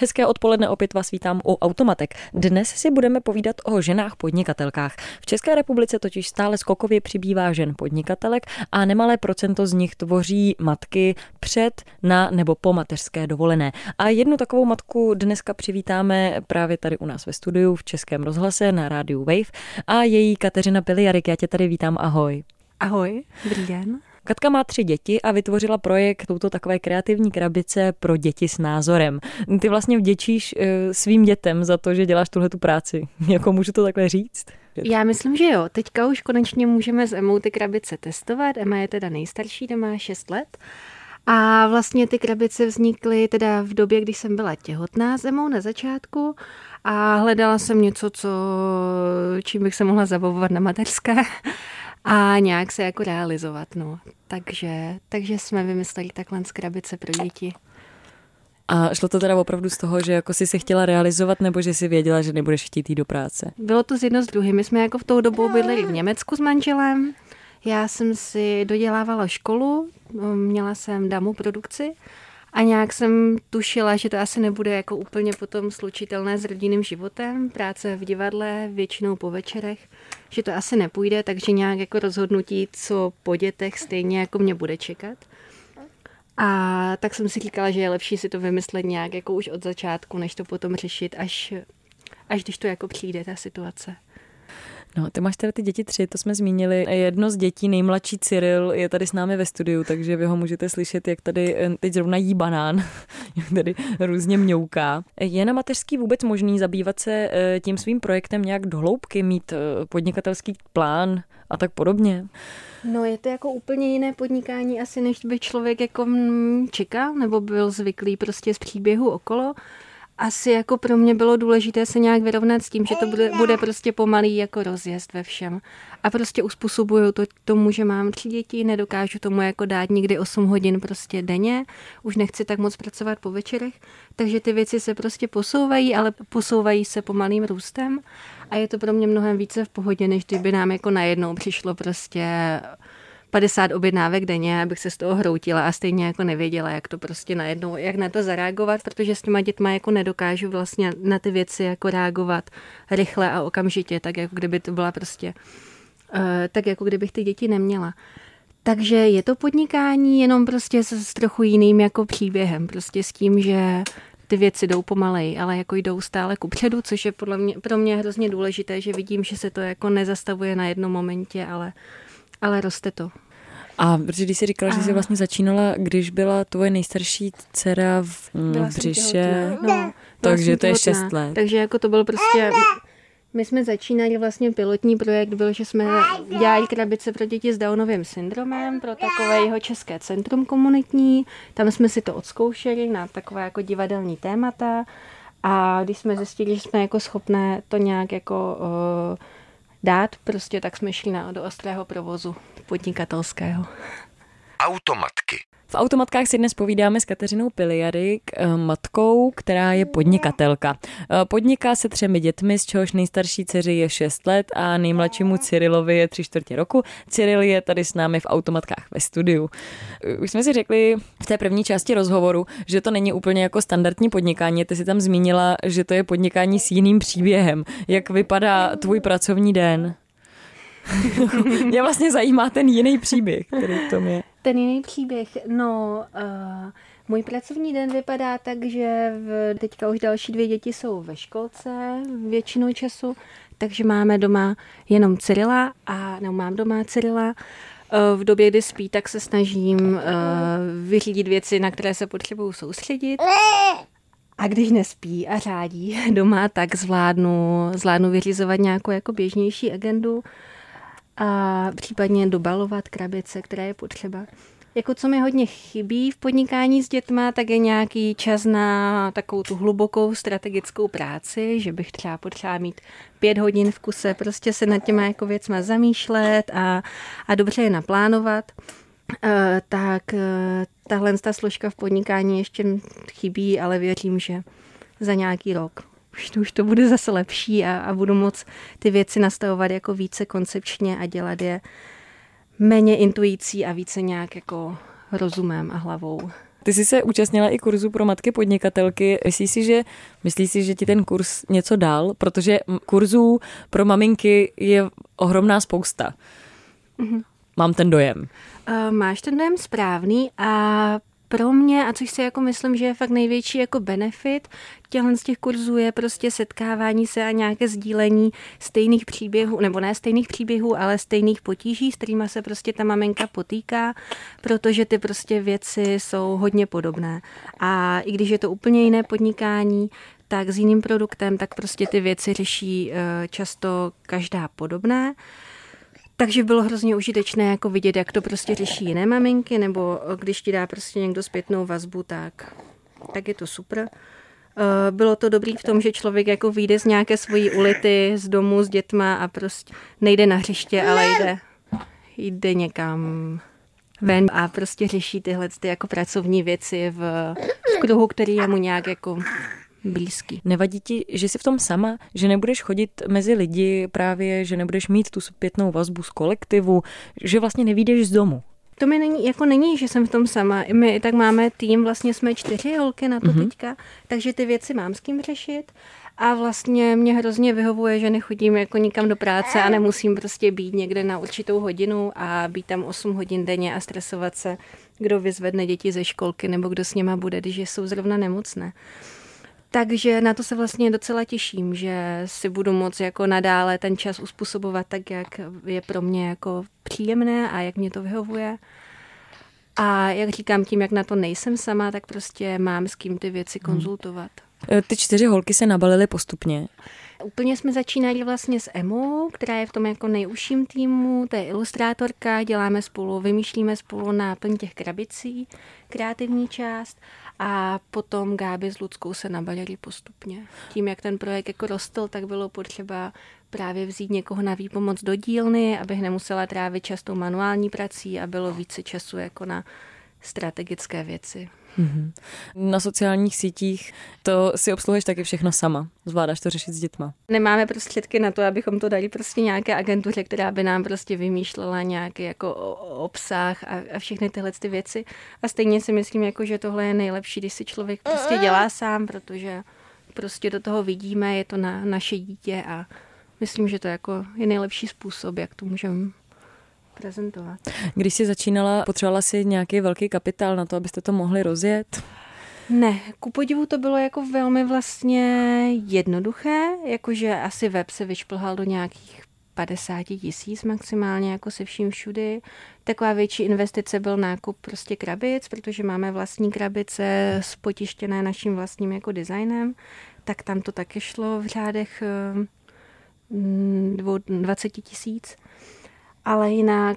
Hezké odpoledne opět vás vítám u Automatek. Dnes si budeme povídat o ženách podnikatelkách. V České republice totiž stále skokově přibývá žen podnikatelek a nemalé procento z nich tvoří matky před, na nebo po mateřské dovolené. A jednu takovou matku dneska přivítáme právě tady u nás ve studiu v Českém rozhlase na rádiu Wave a její Kateřina Piliarik. Já tě tady vítám, ahoj. Ahoj, dobrý den. Katka má tři děti a vytvořila projekt touto takové kreativní krabice pro děti s názorem. Ty vlastně vděčíš eh, svým dětem za to, že děláš tuhle tu práci. Jako můžu to takhle říct? Já myslím, že jo. Teďka už konečně můžeme s Emou ty krabice testovat. Emma je teda nejstarší, ta má 6 let. A vlastně ty krabice vznikly teda v době, kdy jsem byla těhotná s Emou na začátku a hledala jsem něco, co, čím bych se mohla zabavovat na mateřské a nějak se jako realizovat, no. Takže, takže jsme vymysleli takhle z krabice pro děti. A šlo to teda opravdu z toho, že jako si se chtěla realizovat, nebo že si věděla, že nebudeš chtít jít do práce? Bylo to z jedno z druhým. My jsme jako v tou dobu bydleli v Německu s manželem. Já jsem si dodělávala školu, měla jsem damu produkci a nějak jsem tušila, že to asi nebude jako úplně potom slučitelné s rodinným životem, práce v divadle, většinou po večerech, že to asi nepůjde, takže nějak jako rozhodnutí, co po dětech stejně jako mě bude čekat. A tak jsem si říkala, že je lepší si to vymyslet nějak jako už od začátku, než to potom řešit, až, až když to jako přijde, ta situace. No, ty máš teda ty děti tři, to jsme zmínili. Jedno z dětí, nejmladší Cyril, je tady s námi ve studiu, takže vy ho můžete slyšet, jak tady eh, teď zrovna jí banán, jak tady různě mňouká. Je na mateřský vůbec možný zabývat se eh, tím svým projektem nějak dohloubky, mít eh, podnikatelský plán a tak podobně? No je to jako úplně jiné podnikání asi, než by člověk jako čekal, nebo byl zvyklý prostě z příběhu okolo asi jako pro mě bylo důležité se nějak vyrovnat s tím, že to bude, bude prostě pomalý jako rozjezd ve všem. A prostě uspůsobuju to tomu, že mám tři děti, nedokážu tomu jako dát nikdy 8 hodin prostě denně, už nechci tak moc pracovat po večerech, takže ty věci se prostě posouvají, ale posouvají se pomalým růstem. A je to pro mě mnohem více v pohodě, než kdyby nám jako najednou přišlo prostě 50 objednávek denně, abych se z toho hroutila a stejně jako nevěděla, jak to prostě najednou, jak na to zareagovat, protože s těma dětma jako nedokážu vlastně na ty věci jako reagovat rychle a okamžitě, tak jako kdyby to byla prostě, uh, tak jako kdybych ty děti neměla. Takže je to podnikání jenom prostě s, s trochu jiným jako příběhem, prostě s tím, že ty věci jdou pomalej, ale jako jdou stále kupředu, což je podle mě, pro mě hrozně důležité, že vidím, že se to jako nezastavuje na jednom momentě, ale ale roste to. A protože když jsi říkala, a... že jsi vlastně začínala, když byla tvoje nejstarší dcera v mm, břiše, no, takže to je 6 let. Takže jako to bylo prostě... My jsme začínali vlastně pilotní projekt, byl, že jsme dělali krabice pro děti s Downovým syndromem, pro takové jeho české centrum komunitní. Tam jsme si to odzkoušeli na takové jako divadelní témata. A když jsme zjistili, že jsme jako schopné to nějak jako uh, dát, prostě tak jsme šli na, do ostrého provozu podnikatelského. Automatky. V automatkách si dnes povídáme s Kateřinou Piliarik, eh, matkou, která je podnikatelka. Eh, podniká se třemi dětmi, z čehož nejstarší dceři je 6 let a nejmladšímu Cyrilovi je 3 čtvrtě roku. Cyril je tady s námi v automatkách ve studiu. Eh, už jsme si řekli v té první části rozhovoru, že to není úplně jako standardní podnikání. Ty si tam zmínila, že to je podnikání s jiným příběhem. Jak vypadá tvůj pracovní den? Mě vlastně zajímá ten jiný příběh, který v tom je. Ten jiný příběh, no... Uh... Můj pracovní den vypadá tak, že v, teďka už další dvě děti jsou ve školce většinou času, takže máme doma jenom Cyrila a nebo mám doma Cyrila. Eh, v době, kdy spí, tak se snažím uh, vyřídit věci, na které se potřebuju soustředit. A když nespí a řádí doma, tak zvládnu, zvládnu vyřizovat nějakou jako běžnější agendu a případně dobalovat krabice, které je potřeba. Jako co mi hodně chybí v podnikání s dětma, tak je nějaký čas na takovou tu hlubokou strategickou práci, že bych třeba potřeba mít pět hodin v kuse, prostě se nad těma jako věcma zamýšlet a, a dobře je naplánovat. Uh, tak uh, tahle ta složka v podnikání ještě chybí, ale věřím, že za nějaký rok už to, už to bude zase lepší a, a budu moc ty věci nastavovat jako více koncepčně a dělat je méně intuicí a více nějak jako rozumem a hlavou. Ty jsi se účastnila i kurzu pro matky podnikatelky. Myslíš si, že, myslíš si, že ti ten kurz něco dal? Protože kurzů pro maminky je ohromná spousta. Mm-hmm. Mám ten dojem. Uh, máš ten dojem správný a pro mě, a což si jako myslím, že je fakt největší jako benefit těchhle z těch kurzů je prostě setkávání se a nějaké sdílení stejných příběhů, nebo ne stejných příběhů, ale stejných potíží, s kterými se prostě ta maminka potýká, protože ty prostě věci jsou hodně podobné. A i když je to úplně jiné podnikání, tak s jiným produktem, tak prostě ty věci řeší eh, často každá podobné. Takže bylo hrozně užitečné jako vidět, jak to prostě řeší jiné maminky, nebo když ti dá prostě někdo zpětnou vazbu, tak, tak je to super. Eh, bylo to dobrý v tom, že člověk jako vyjde z nějaké svojí ulity, z domu s dětma a prostě nejde na hřiště, ale jde, jde někam ven a prostě řeší tyhle ty jako pracovní věci v, v kruhu, který je mu nějak jako blízký. Nevadí ti, že jsi v tom sama, že nebudeš chodit mezi lidi právě, že nebudeš mít tu zpětnou vazbu z kolektivu, že vlastně nevídeš z domu? To mi není, jako není, že jsem v tom sama. My tak máme tým, vlastně jsme čtyři holky na to mm-hmm. teďka, takže ty věci mám s kým řešit. A vlastně mě hrozně vyhovuje, že nechodím jako nikam do práce a nemusím prostě být někde na určitou hodinu a být tam 8 hodin denně a stresovat se, kdo vyzvedne děti ze školky nebo kdo s něma bude, když jsou zrovna nemocné. Takže na to se vlastně docela těším, že si budu moct jako nadále ten čas uspůsobovat tak, jak je pro mě jako příjemné a jak mě to vyhovuje. A jak říkám, tím, jak na to nejsem sama, tak prostě mám s kým ty věci hmm. konzultovat. Ty čtyři holky se nabalily postupně. Úplně jsme začínali vlastně s Emou, která je v tom jako nejužším týmu, to je ilustrátorka, děláme spolu, vymýšlíme spolu náplň těch krabicí, kreativní část a potom Gáby s Ludskou se nabalili postupně. Tím, jak ten projekt jako rostl, tak bylo potřeba právě vzít někoho na výpomoc do dílny, abych nemusela trávit častou manuální prací a bylo více času jako na strategické věci. Mm-hmm. Na sociálních sítích to si obsluhuješ taky všechno sama. Zvládáš to řešit s dětma. Nemáme prostředky na to, abychom to dali prostě nějaké agentuře, která by nám prostě vymýšlela nějaký jako obsah a, a všechny tyhle ty věci. A stejně si myslím, jako, že tohle je nejlepší, když si člověk prostě dělá sám, protože prostě do toho vidíme, je to na naše dítě a myslím, že to jako je nejlepší způsob, jak to můžeme prezentovat. Když jsi začínala, potřebovala si nějaký velký kapitál na to, abyste to mohli rozjet? Ne, ku podivu to bylo jako velmi vlastně jednoduché, jakože asi web se vyšplhal do nějakých 50 tisíc maximálně jako se vším všudy. Taková větší investice byl nákup prostě krabic, protože máme vlastní krabice spotištěné naším vlastním jako designem, tak tam to taky šlo v řádech 20 mm, tisíc ale jinak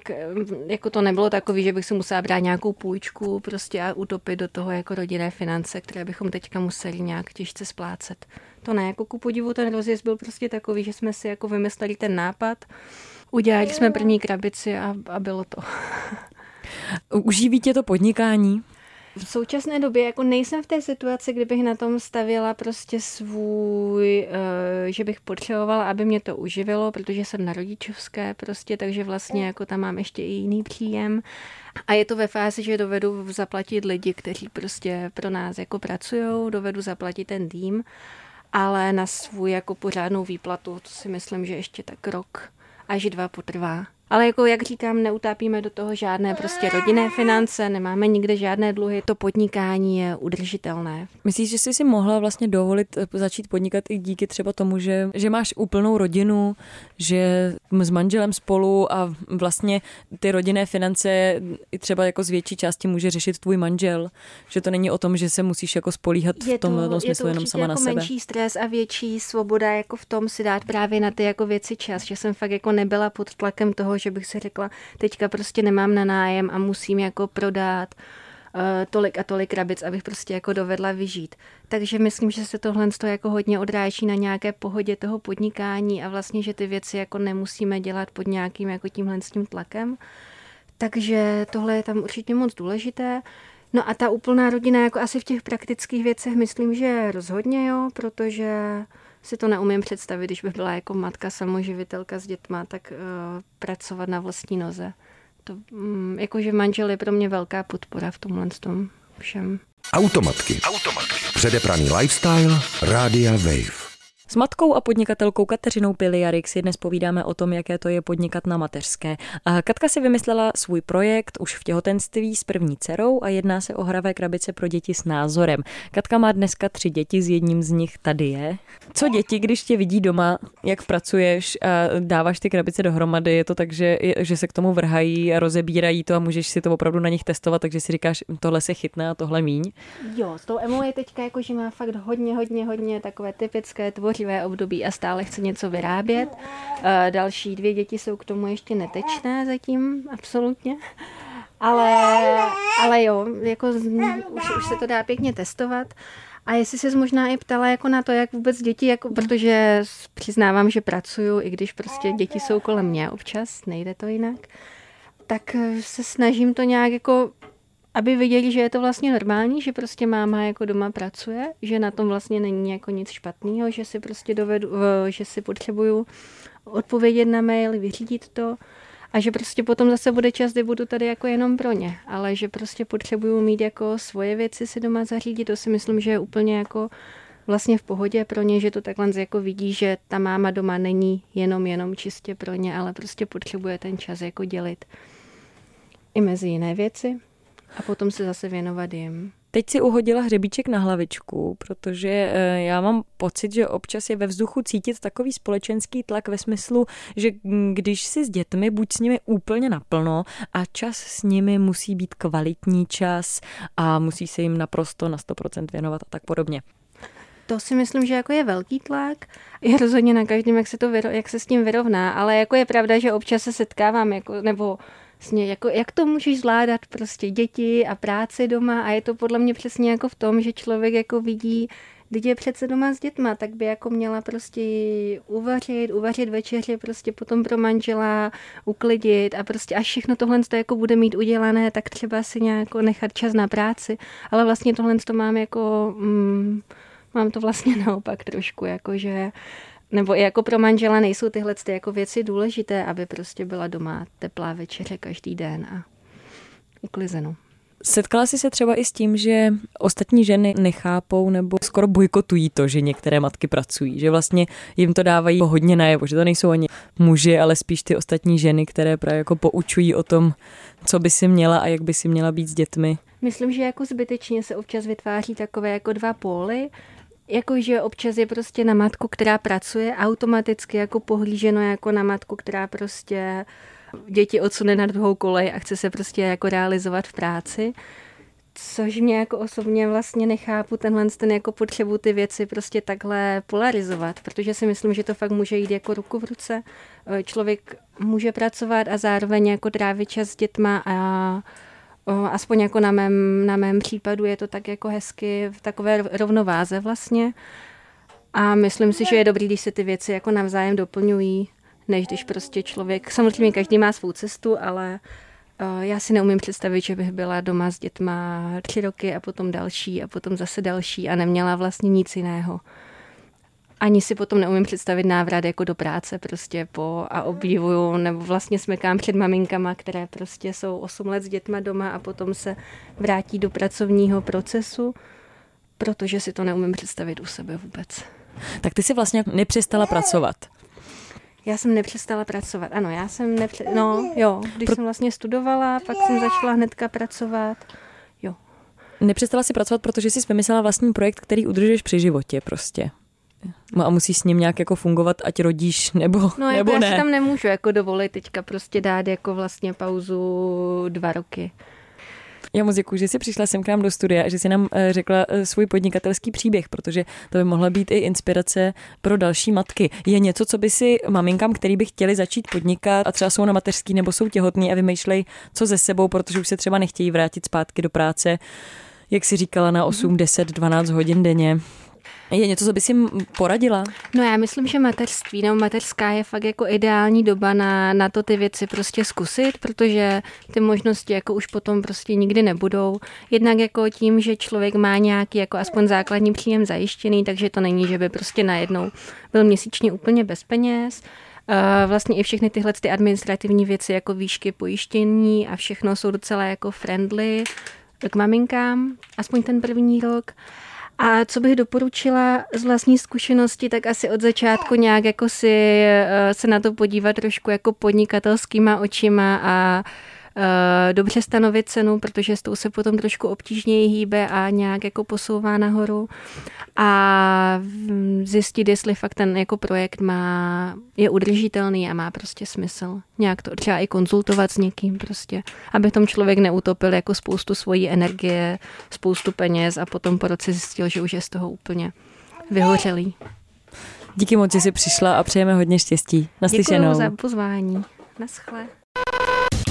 jako to nebylo takový, že bych si musela brát nějakou půjčku prostě a utopit do toho jako rodinné finance, které bychom teďka museli nějak těžce splácet. To ne, jako ku podivu ten rozjezd byl prostě takový, že jsme si jako vymysleli ten nápad, udělali jsme první krabici a, a bylo to. Uživí tě to podnikání? V současné době jako nejsem v té situaci, kdybych na tom stavěla prostě svůj, uh, že bych potřebovala, aby mě to uživilo, protože jsem na rodičovské prostě, takže vlastně jako tam mám ještě i jiný příjem. A je to ve fázi, že dovedu zaplatit lidi, kteří prostě pro nás jako pracují, dovedu zaplatit ten tým, ale na svůj jako pořádnou výplatu, to si myslím, že ještě tak rok až dva potrvá. Ale jako jak říkám, neutápíme do toho žádné prostě rodinné finance, nemáme nikde žádné dluhy, to podnikání je udržitelné. Myslíš, že jsi si mohla vlastně dovolit eh, začít podnikat i díky třeba tomu, že, že máš úplnou rodinu, že s manželem spolu a vlastně ty rodinné finance i třeba jako z větší části může řešit tvůj manžel, že to není o tom, že se musíš jako spolíhat je v tom, to, tom smyslu jenom sama jako na sebe. menší stres a větší svoboda jako v tom si dát právě na ty jako věci čas, že jsem fakt jako nebyla pod tlakem toho, že bych si řekla, teďka prostě nemám na nájem a musím jako prodat uh, tolik a tolik krabic, abych prostě jako dovedla vyžít. Takže myslím, že se tohle to jako hodně odráží na nějaké pohodě toho podnikání a vlastně, že ty věci jako nemusíme dělat pod nějakým jako tímhle s tím tlakem. Takže tohle je tam určitě moc důležité. No a ta úplná rodina, jako asi v těch praktických věcech, myslím, že rozhodně jo, protože si to neumím představit, když bych byla jako matka samoživitelka s dětma, tak uh, pracovat na vlastní noze. To, um, jakože manžel je pro mě velká podpora v tomhle tom všem. Automatky. Automatky. Předepraný lifestyle. Rádia Wave. S matkou a podnikatelkou Kateřinou Piliarik si dnes povídáme o tom, jaké to je podnikat na mateřské. A Katka si vymyslela svůj projekt už v těhotenství s první dcerou a jedná se o hravé krabice pro děti s názorem. Katka má dneska tři děti, s jedním z nich tady je. Co děti, když tě vidí doma, jak pracuješ a dáváš ty krabice dohromady, je to tak, že, že se k tomu vrhají a rozebírají to a můžeš si to opravdu na nich testovat, takže si říkáš, tohle se chytne a tohle míň? Jo, s tou Emou je teďka jako, že má fakt hodně, hodně, hodně takové typické tvoří živé období a stále chce něco vyrábět. Eh, další dvě děti jsou k tomu ještě netečné zatím, absolutně. Ale, ale jo, jako už, už se to dá pěkně testovat. A jestli se možná i ptala jako na to, jak vůbec děti, jako, protože přiznávám, že pracuju, i když prostě děti jsou kolem mě občas, nejde to jinak, tak se snažím to nějak jako aby viděli, že je to vlastně normální, že prostě máma jako doma pracuje, že na tom vlastně není jako nic špatného, že si prostě dovedu, že si potřebuju odpovědět na mail, vyřídit to a že prostě potom zase bude čas, kdy budu tady jako jenom pro ně, ale že prostě potřebuju mít jako svoje věci si doma zařídit, to si myslím, že je úplně jako vlastně v pohodě pro ně, že to takhle jako vidí, že ta máma doma není jenom jenom čistě pro ně, ale prostě potřebuje ten čas jako dělit i mezi jiné věci a potom se zase věnovat jim. Teď si uhodila hřebíček na hlavičku, protože eh, já mám pocit, že občas je ve vzduchu cítit takový společenský tlak ve smyslu, že když si s dětmi, buď s nimi úplně naplno a čas s nimi musí být kvalitní čas a musí se jim naprosto na 100% věnovat a tak podobně. To si myslím, že jako je velký tlak. Je rozhodně na každém, jak se, to jak se s tím vyrovná, ale jako je pravda, že občas se setkávám, jako, nebo Vlastně, jako, jak to můžeš zvládat prostě děti a práci doma a je to podle mě přesně jako v tom, že člověk jako vidí, když je přece doma s dětma, tak by jako měla prostě uvařit, uvařit večeři prostě potom pro manžela, uklidit a prostě až všechno tohle to jako bude mít udělané, tak třeba si nějak nechat čas na práci, ale vlastně tohle to mám jako, mm, mám to vlastně naopak trošku, jako že nebo i jako pro manžela nejsou tyhle ty jako věci důležité, aby prostě byla doma teplá večeře každý den a uklizeno. Setkala jsi se třeba i s tím, že ostatní ženy nechápou nebo skoro bojkotují to, že některé matky pracují, že vlastně jim to dávají hodně najevo, že to nejsou ani muži, ale spíš ty ostatní ženy, které právě jako poučují o tom, co by si měla a jak by si měla být s dětmi. Myslím, že jako zbytečně se občas vytváří takové jako dva póly Jakože občas je prostě na matku, která pracuje, automaticky jako pohlíženo jako na matku, která prostě děti odsune na druhou kolej a chce se prostě jako realizovat v práci. Což mě jako osobně vlastně nechápu tenhle ten jako potřebu ty věci prostě takhle polarizovat, protože si myslím, že to fakt může jít jako ruku v ruce. Člověk může pracovat a zároveň jako trávit čas s dětma a aspoň jako na mém, na mém případu je to tak jako hezky v takové rovnováze vlastně. A myslím si, že je dobrý, když se ty věci jako navzájem doplňují, než když prostě člověk, samozřejmě každý má svou cestu, ale já si neumím představit, že bych byla doma s dětma tři roky a potom další a potom zase další a neměla vlastně nic jiného ani si potom neumím představit návrat jako do práce prostě po a obdivuju, nebo vlastně smekám před maminkama, které prostě jsou 8 let s dětma doma a potom se vrátí do pracovního procesu, protože si to neumím představit u sebe vůbec. Tak ty si vlastně nepřestala pracovat. Já jsem nepřestala pracovat. Ano, já jsem nepře... No, jo, když Pro... jsem vlastně studovala, pak jsem začala hnedka pracovat. Jo. Nepřestala si pracovat, protože jsi vymyslela vlastní projekt, který udržuješ při životě prostě. No a musíš s ním nějak jako fungovat, ať rodíš nebo, no, jako nebo já ne. já si tam nemůžu jako dovolit teďka prostě dát jako vlastně pauzu dva roky. Já moc děkuji, že jsi přišla sem k nám do studia a že jsi nám eh, řekla eh, svůj podnikatelský příběh, protože to by mohla být i inspirace pro další matky. Je něco, co by si maminkám, který by chtěli začít podnikat a třeba jsou na mateřský nebo jsou těhotní a vymýšlej, co ze sebou, protože už se třeba nechtějí vrátit zpátky do práce, jak si říkala, na 8, 10, 12 hodin denně Je něco, co by si poradila? No já myslím, že mateřství nebo mateřská je fakt jako ideální doba na, na to ty věci prostě zkusit, protože ty možnosti jako už potom prostě nikdy nebudou. Jednak jako tím, že člověk má nějaký jako aspoň základní příjem zajištěný, takže to není, že by prostě najednou byl měsíčně úplně bez peněz. Vlastně i všechny tyhle ty administrativní věci jako výšky pojištění a všechno jsou docela jako friendly k maminkám, aspoň ten první rok. A co bych doporučila z vlastní zkušenosti, tak asi od začátku nějak jako si eh, se na to podívat trošku jako podnikatelskýma očima a Eh, dobře stanovit cenu, protože s tou se potom trošku obtížněji hýbe a nějak jako posouvá nahoru a zjistit, jestli fakt ten jako projekt má, je udržitelný a má prostě smysl. Nějak to třeba i konzultovat s někým prostě, aby tom člověk neutopil jako spoustu svojí energie, spoustu peněz a potom po roce zjistil, že už je z toho úplně vyhořelý. Díky moc, že jsi přišla a přejeme hodně štěstí. Naslyšenou. Děkuji za pozvání. Naschle.